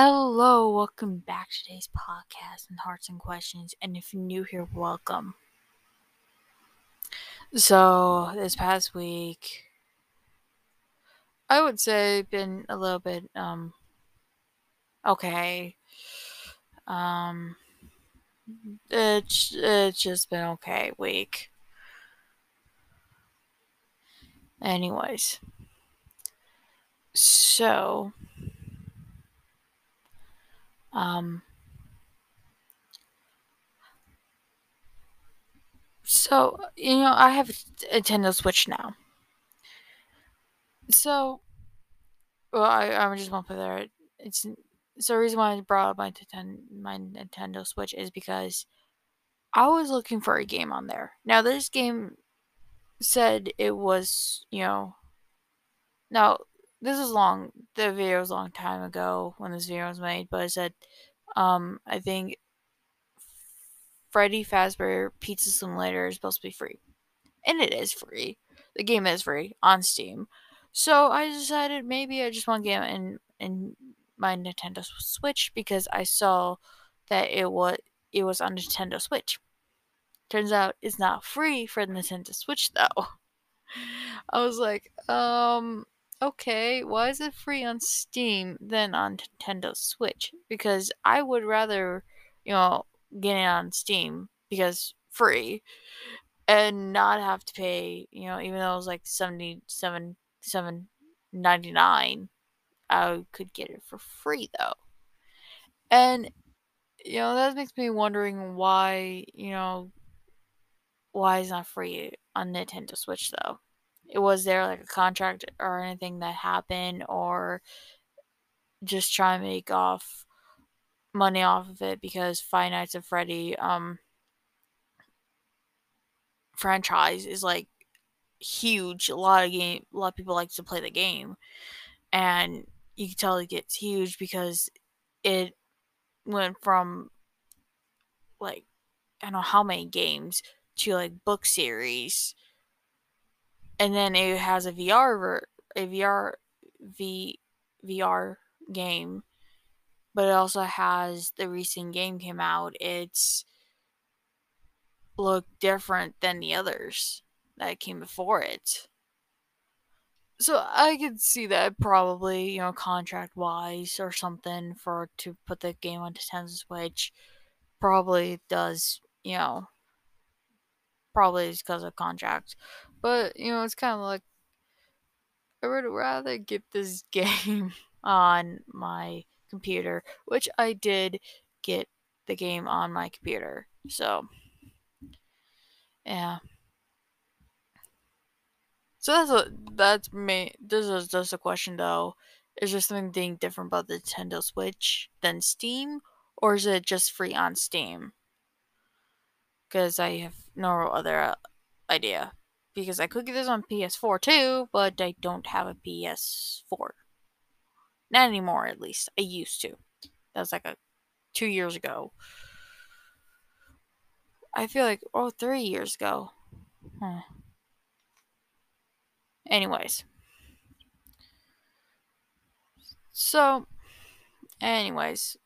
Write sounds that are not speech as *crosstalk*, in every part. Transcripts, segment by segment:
Hello, welcome back to today's podcast and Hearts and Questions. And if you're new here, welcome. So, this past week, I would say been a little bit um okay. Um it's it's just been okay week. Anyways. So, um, so you know, I have a Nintendo Switch now. So, well, I I'm just want to put there. It's so the reason why I brought up my my Nintendo Switch is because I was looking for a game on there. Now this game said it was, you know, now this is long. The video was a long time ago when this video was made, but i said, um, I think Freddy Fazbear Pizza Simulator is supposed to be free, and it is free. The game is free on Steam. So I decided maybe I just want to get in in my Nintendo Switch because I saw that it was it was on Nintendo Switch. Turns out it's not free for the Nintendo Switch though. *laughs* I was like, um, okay, why is it free on Steam than on Nintendo Switch? Because I would rather, you know, get it on Steam because free and not have to pay, you know, even though it was like 77 seven ninety nine, I could get it for free though. And you know, that makes me wondering why, you know, why is not free on Nintendo Switch though? It was there like a contract or anything that happened or just try and make off money off of it because Five Nights at Freddy um franchise is like huge. A lot of game a lot of people like to play the game. And you can tell it gets huge because it went from like I don't know how many games to like book series and then it has a VR a VR V VR game, but it also has the recent game came out. It's look different than the others that came before it. So I could see that probably, you know, contract wise or something for to put the game on Nintendo Switch probably does, you know, probably is because of contract. But, you know, it's kind of like I would rather get this *laughs* game on my computer, which I did get the game on my computer. So, yeah. So that's a that's me. This is just a question though. Is there something different about the Nintendo Switch than Steam, or is it just free on Steam? Because I have no other uh, idea because I could get this on PS4 too, but I don't have a PS4. Not anymore, at least. I used to. That was like a two years ago. I feel like oh three years ago. Huh. Anyways. So anyways.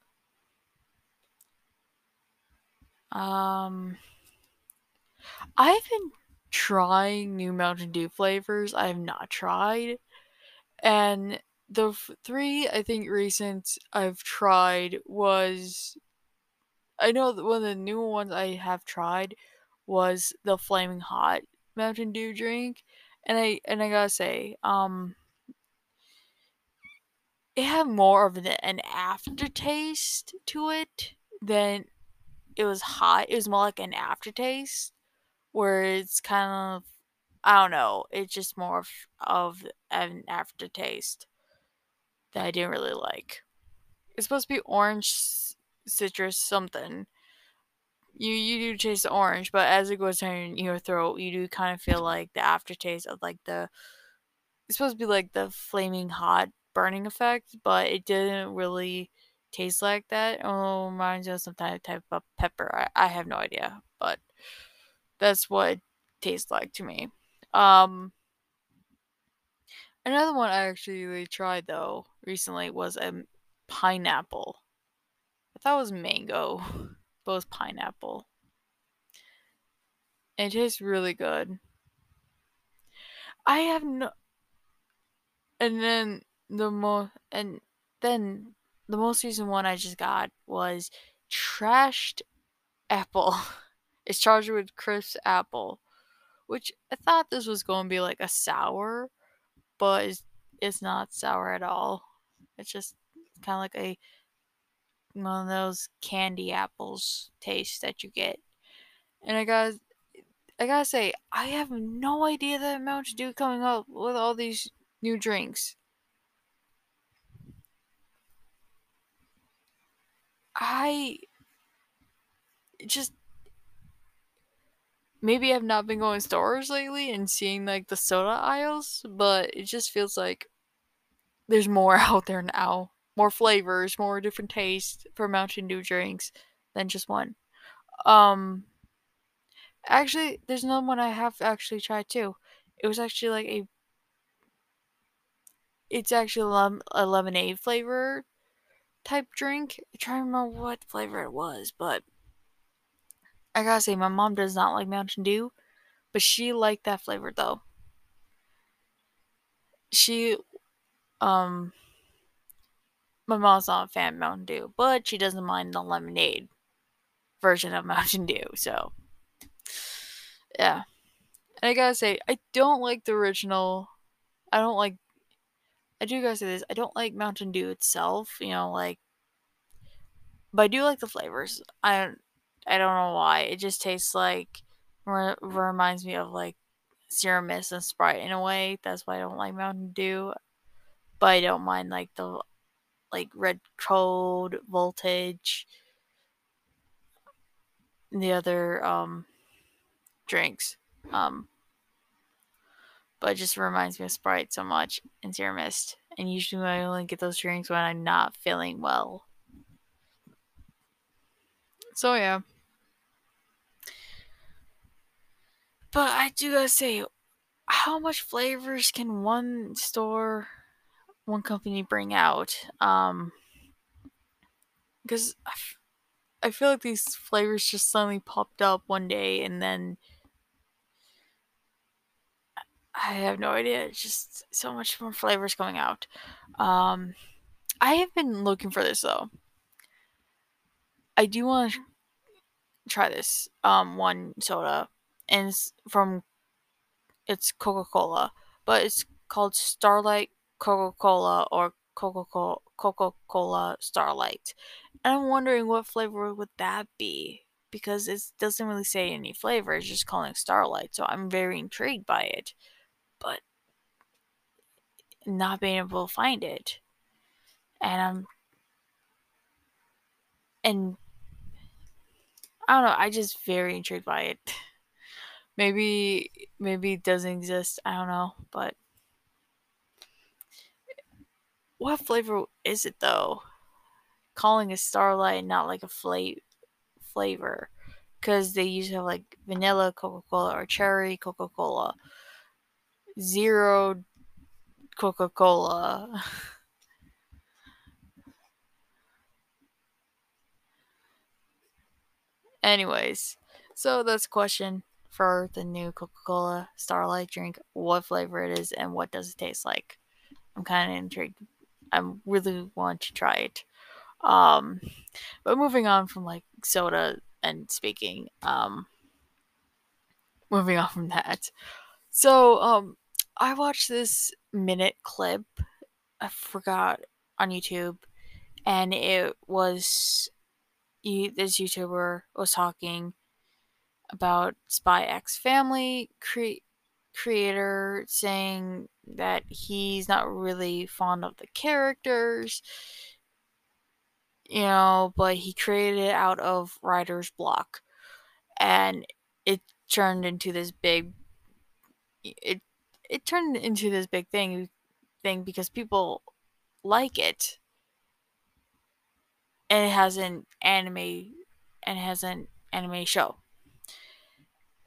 Um I've been trying new Mountain Dew flavors I have not tried. And the f- three I think recent I've tried was I know one of the new ones I have tried was the flaming hot Mountain Dew drink, and I and I gotta say, um, it had more of an aftertaste to it than it was hot. It was more like an aftertaste where it's kind of I don't know, it's just more of, of an aftertaste that I didn't really like. It's supposed to be orange, citrus, something. You you do taste the orange, but as it goes down your throat, you do kind of feel like the aftertaste of like the. It's supposed to be like the flaming hot burning effect, but it didn't really taste like that. Oh, reminds me of some type of pepper. I, I have no idea, but that's what it tastes like to me. Um, another one I actually tried though recently was a pineapple. I thought it was mango, *laughs* was pineapple. And it tastes really good. I have no. And then the most and then the most recent one I just got was trashed apple. *laughs* it's charged with crisp apple, which I thought this was going to be like a sour, but it's, it's not sour at all. It's just kind of like a one of those candy apples taste that you get. And I got I gotta say, I have no idea that Mountain Dew coming up with all these new drinks. I just maybe I've not been going stores lately and seeing like the soda aisles, but it just feels like there's more *laughs* out there now. More flavors, more different tastes for Mountain Dew drinks than just one. Um actually there's another one I have actually tried too. It was actually like a it's actually a lemonade flavor type drink. i try to remember what flavor it was, but I gotta say, my mom does not like Mountain Dew, but she liked that flavor though. She, um, my mom's not a fan of Mountain Dew, but she doesn't mind the lemonade version of *laughs* Mountain Dew, so yeah. And I gotta say, I don't like the original. I don't like I do gotta say this. I don't like Mountain Dew itself. You know, like, but I do like the flavors. I I don't know why. It just tastes like re- reminds me of like Sierra Mist and Sprite in a way. That's why I don't like Mountain Dew. But I don't mind like the like Red Code, Voltage, the other um drinks. Um but it just reminds me of Sprite so much and Sierra Mist. And usually I only get those drinks when I'm not feeling well. So yeah. But I do gotta say, how much flavors can one store, one company bring out? Um, because I, f- I feel like these flavors just suddenly popped up one day and then I have no idea. It's just so much more flavors coming out. Um, I have been looking for this though. I do want to try this um one soda, and it's from it's Coca Cola, but it's called Starlight Coca Cola or Coca Cola Coca Cola Starlight. And I'm wondering what flavor would that be because it doesn't really say any flavor. It's just calling Starlight, so I'm very intrigued by it but not being able to find it. And I'm and I don't know, I just very intrigued by it. *laughs* Maybe maybe it doesn't exist, I don't know, but what flavor is it though? Calling a Starlight not like a fla- flavor because they usually have like vanilla Coca Cola or cherry Coca Cola zero Coca Cola. *laughs* Anyways, so that's a question for the new Coca Cola Starlight drink what flavor it is and what does it taste like. I'm kind of intrigued. I really want to try it. Um, but moving on from like soda and speaking, um, moving on from that. So, um, I watched this minute clip. I forgot on YouTube, and it was you, this YouTuber was talking about Spy X Family cre- creator saying that he's not really fond of the characters, you know, but he created it out of writer's block, and it turned into this big. It it turned into this big thing thing because people like it and it has an anime and has an anime show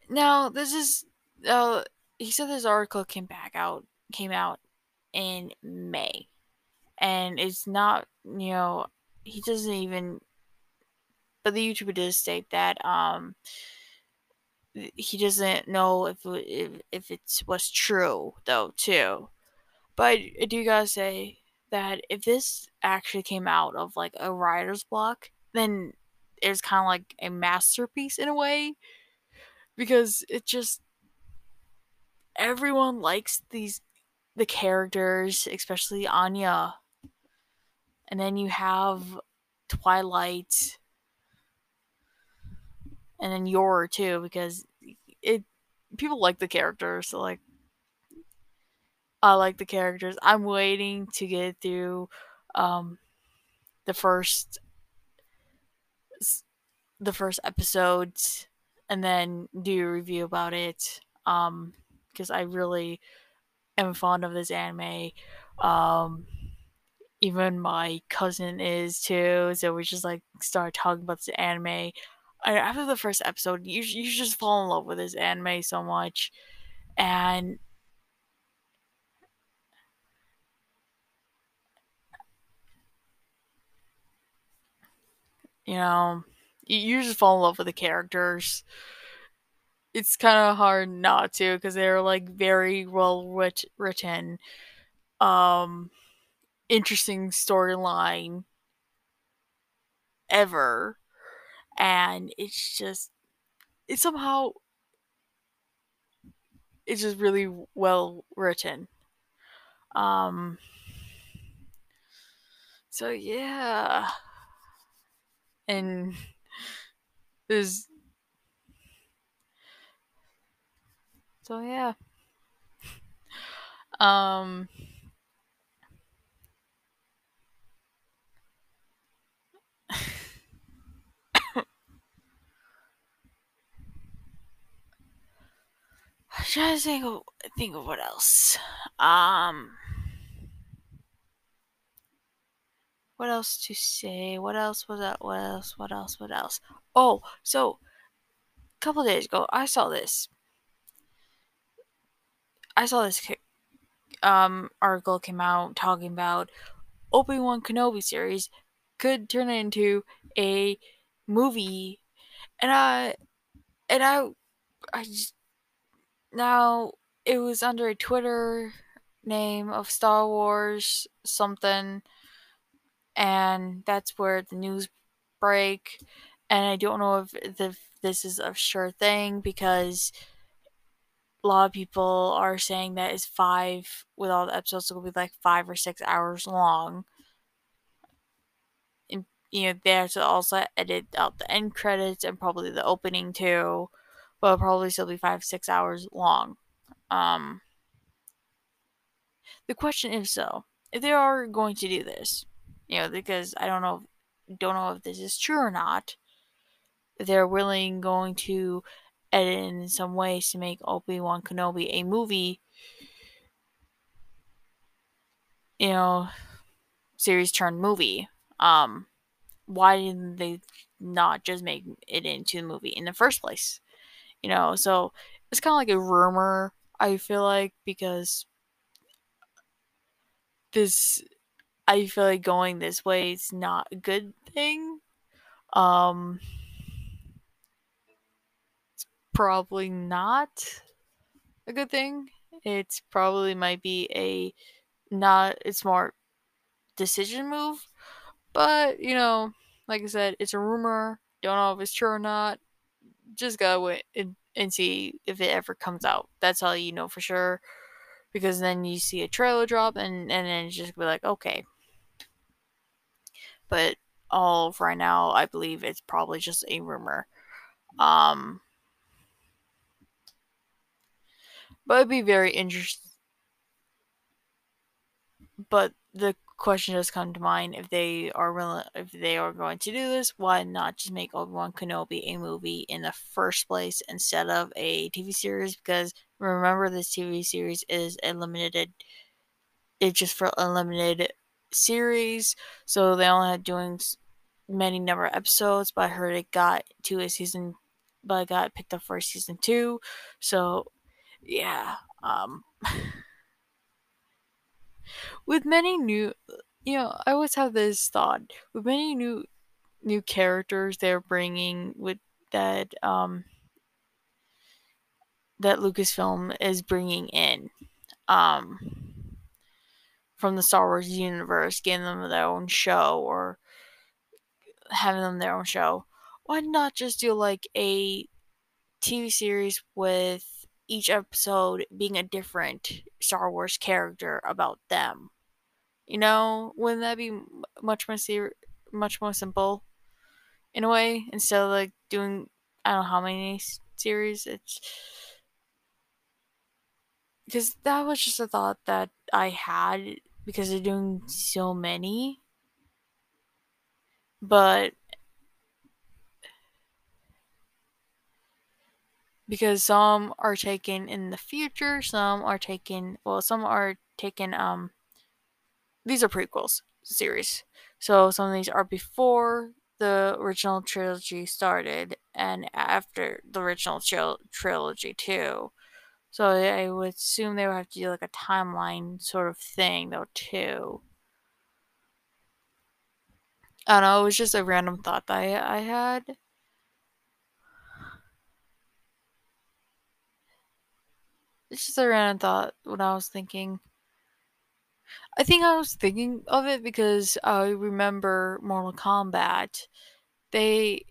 now this is uh he said this article came back out came out in may. And it's not you know he doesn't even but the YouTuber does state that um he doesn't know if if, if it was true though too. But I, do gotta say that if this actually came out of like a writer's block then it's kind of like a masterpiece in a way because it just everyone likes these the characters especially anya and then you have twilight and then Yor too because it people like the characters. So like I like the characters. I'm waiting to get through um the first the first episodes and then do a review about it um because I really am fond of this anime. Um even my cousin is too, so we just like start talking about the anime after the first episode, you you just fall in love with this anime so much, and you know, you just fall in love with the characters. It's kind of hard not to because they're like very well writ- written, um, interesting storyline ever. And it's just it's somehow it's just really well written. Um so yeah. And there's so yeah um *coughs* I'm trying to think of think of what else. Um what else to say? What else was that? What else? What else? What else? Oh, so a couple days ago, I saw this. I saw this um, article came out talking about Obi Wan Kenobi series could turn into a movie, and I and I I just now it was under a Twitter name of Star Wars something, and that's where the news break. And I don't know if, this is a sure thing because a lot of people are saying that it's five with all the episodes will be like five or six hours long. And you know, they have to also edit out the end credits and probably the opening too but it'll probably still be five, six hours long. Um, the question is so if they are going to do this, you know, because I don't know, don't know if this is true or not. They're willing going to edit in some ways to make Obi Wan Kenobi a movie. You know, series turned movie. Um, why didn't they not just make it into the movie in the first place? you know, so it's kind of like a rumor, I feel like, because this, I feel like going this way is not a good thing. Um, probably not a good thing. It's probably might be a not a smart decision move, but you know, like I said, it's a rumor. Don't know if it's true or not just gotta wait and, and see if it ever comes out. That's all you know for sure. Because then you see a trailer drop and, and then it's just be like, okay. But all right now, I believe it's probably just a rumor. Um, but it'd be very interesting. But the question does come to mind if they are willing, if they are going to do this, why not just make Obi Wan Kenobi a movie in the first place instead of a TV series? Because remember, this TV series is a limited, it's just for a limited series, so they only had doing many number of episodes. But I heard it got to a season, but I got picked up for season two, so yeah. Um, *laughs* with many new you know, I always have this thought with many new new characters they're bringing with that um that Lucasfilm is bringing in um from the Star Wars universe, giving them their own show or having them their own show. Why not just do like a TV series with each episode being a different Star Wars character about them? You know, wouldn't that be much more ser- much more simple in a way instead of like doing I don't know how many series it's because that was just a thought that I had because they're doing so many. But because some are taken in the future, some are taken well, some are taken um these are prequels series. So some of these are before the original trilogy started and after the original tril- trilogy too. So I would assume they would have to do like a timeline sort of thing though too. I don't know, it was just a random thought that I, I had. It's just a random thought when I was thinking. I think I was thinking of it because I remember Mortal Kombat. They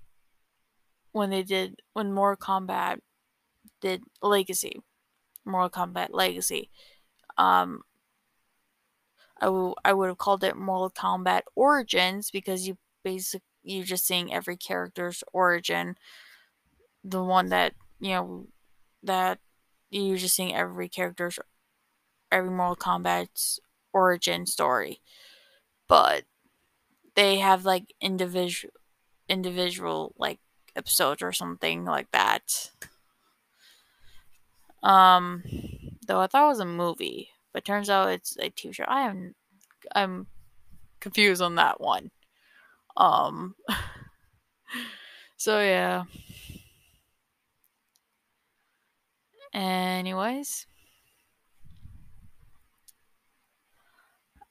when they did when Mortal Kombat did Legacy, Mortal Kombat Legacy. Um, I, w- I would have called it Mortal Kombat Origins because you basically, you're just seeing every character's origin. The one that you know that you're just seeing every character's every Mortal Kombat's origin story, but they have like individual individual like episodes or something like that. Um, though I thought it was a movie, but turns out it's a TV show. I am I'm confused on that one. Um, *laughs* so yeah. Anyways,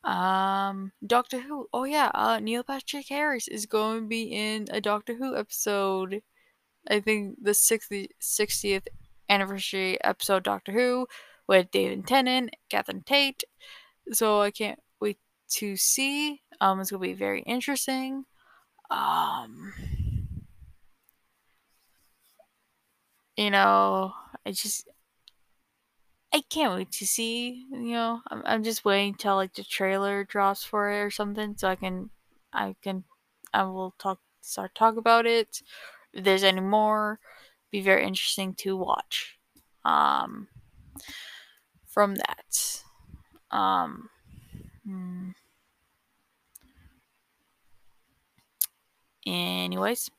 um, Doctor Who. Oh yeah, uh, Neil Patrick Harris is going to be in a Doctor Who episode. I think the 60, 60th anniversary episode Doctor Who with David Tennant, Catherine Tate. So I can't wait to see. Um, it's gonna be very interesting. Um, you know, I just I can't wait to see. You know, I'm, I'm just waiting till like the trailer drops for it or something, so I can I can I will talk start talk about it. If there's any more, be very interesting to watch. Um, from that, um, hmm. anyways.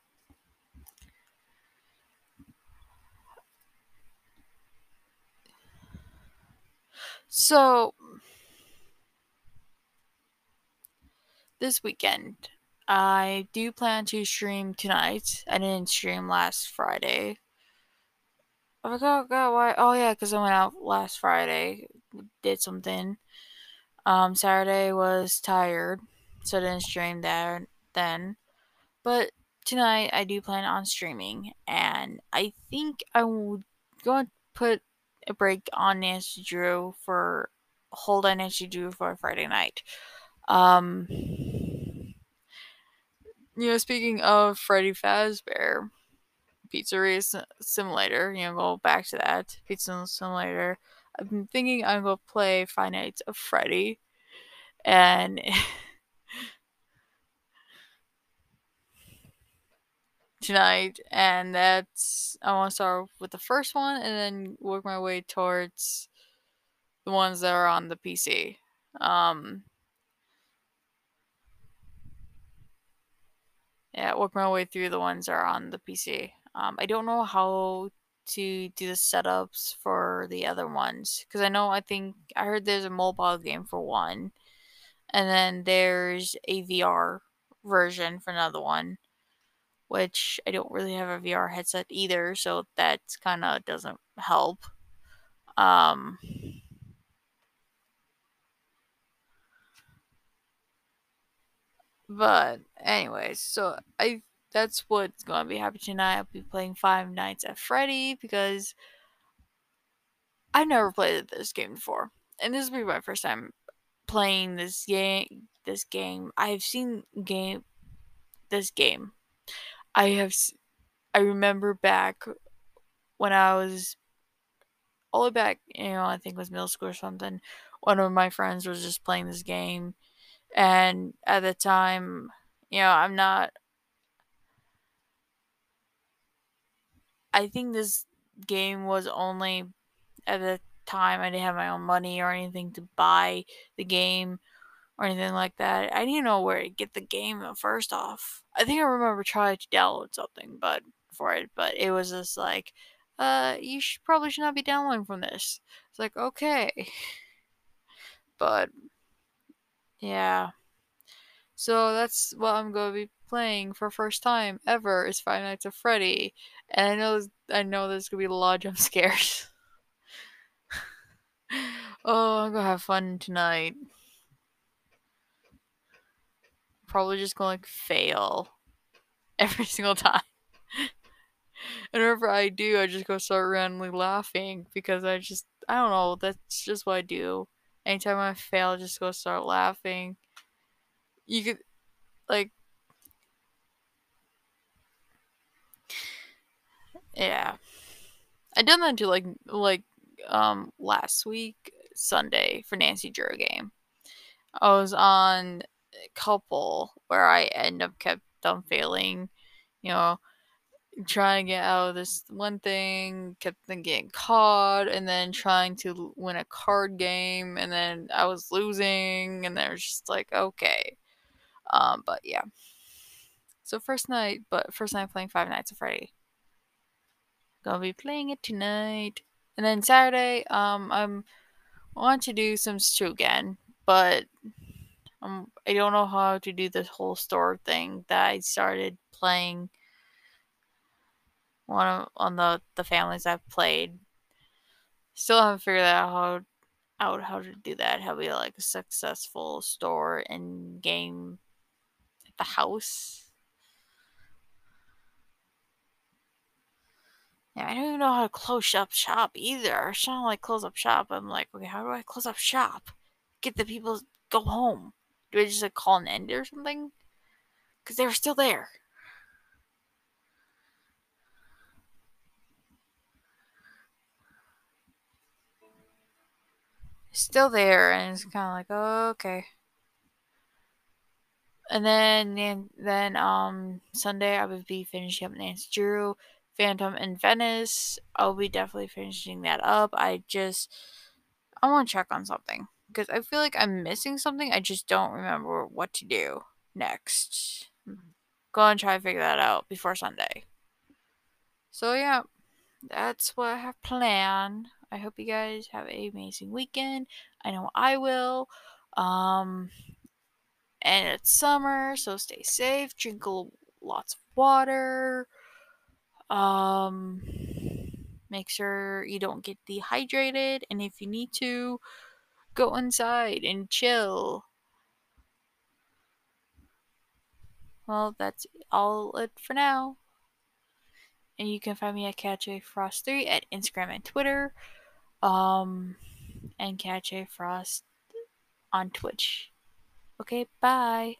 So, this weekend, I do plan to stream tonight. I didn't stream last Friday. I forgot, forgot why. Oh yeah, because I went out last Friday, did something. Um, Saturday was tired, so I didn't stream there then. But tonight I do plan on streaming, and I think I will go and put break on Nancy Drew for hold on Nancy Drew for Friday night. Um, you know, speaking of Freddy Fazbear, Pizzeria Simulator, you know, go back to that Pizza Simulator. I've been thinking I'm gonna play Five Nights of Freddy, and *laughs* tonight, and that's I want to start with the first one and then work my way towards the ones that are on the PC. Um, yeah, work my way through the ones that are on the PC. Um, I don't know how to do the setups for the other ones because I know I think I heard there's a mobile game for one, and then there's a VR version for another one which I don't really have a VR headset either, so that kind of doesn't help. Um, But anyways, so I that's what's gonna be happening tonight. I'll be playing Five Nights at Freddy because I've never played this game before, and this will be my first time playing this game. This game, I have seen game. This game, I have. I remember back when I was all the way back, you know, I think it was middle school or something. One of my friends was just playing this game, and at the time, you know, I'm not. I think this game was only at the time I didn't have my own money or anything to buy the game or anything like that. I didn't know where to get the game first off. I think I remember trying to download something, but for it, but it was just like, uh, you should probably should not be downloading from this. It's like okay, *laughs* but yeah. So that's what I'm gonna be playing for first time ever is Five Nights at Freddy, and I know I know there's gonna be a lot of jump *laughs* scares. *laughs* oh, I'm gonna have fun tonight. Probably just gonna like fail *laughs* every single time. *laughs* and whenever I do, I just go start randomly laughing because I just I don't know. That's just what I do. Anytime I fail, I just go start laughing. You could like yeah. I done that to like like um last week Sunday for Nancy Drew game. I was on couple where I end up kept on failing, you know, trying to get out of this one thing, kept on getting caught, and then trying to win a card game, and then I was losing, and there's just like okay, um, but yeah. So first night, but first night playing Five Nights at Freddy. Gonna be playing it tonight, and then Saturday, um, I'm want to do some again, but um, I don't know how to do this whole store thing that I started playing one of, on the the families I've played. Still haven't figured out how out how to do that. How be like a successful store and game at the house. Yeah, I don't even know how to close up shop either. I was trying to like close up shop. I'm like, okay, how do I close up shop? Get the people go home. Do I just like call an end or something? Because they were still there. Still there, and it's kind of like, oh, okay. And then, and then, um, Sunday I would be finishing up Nancy Drew, Phantom in Venice. I'll be definitely finishing that up. I just, I want to check on something because I feel like I'm missing something. I just don't remember what to do next. Go and try to figure that out before Sunday. So yeah, that's what I have planned. I hope you guys have an amazing weekend. I know I will. Um, and it's summer, so stay safe. Drink lots of water. Um, make sure you don't get dehydrated, and if you need to, go inside and chill. Well, that's all it for now. And you can find me at CatchAFrost3 at Instagram and Twitter. Um, and Catch A Frost on Twitch. Okay, bye.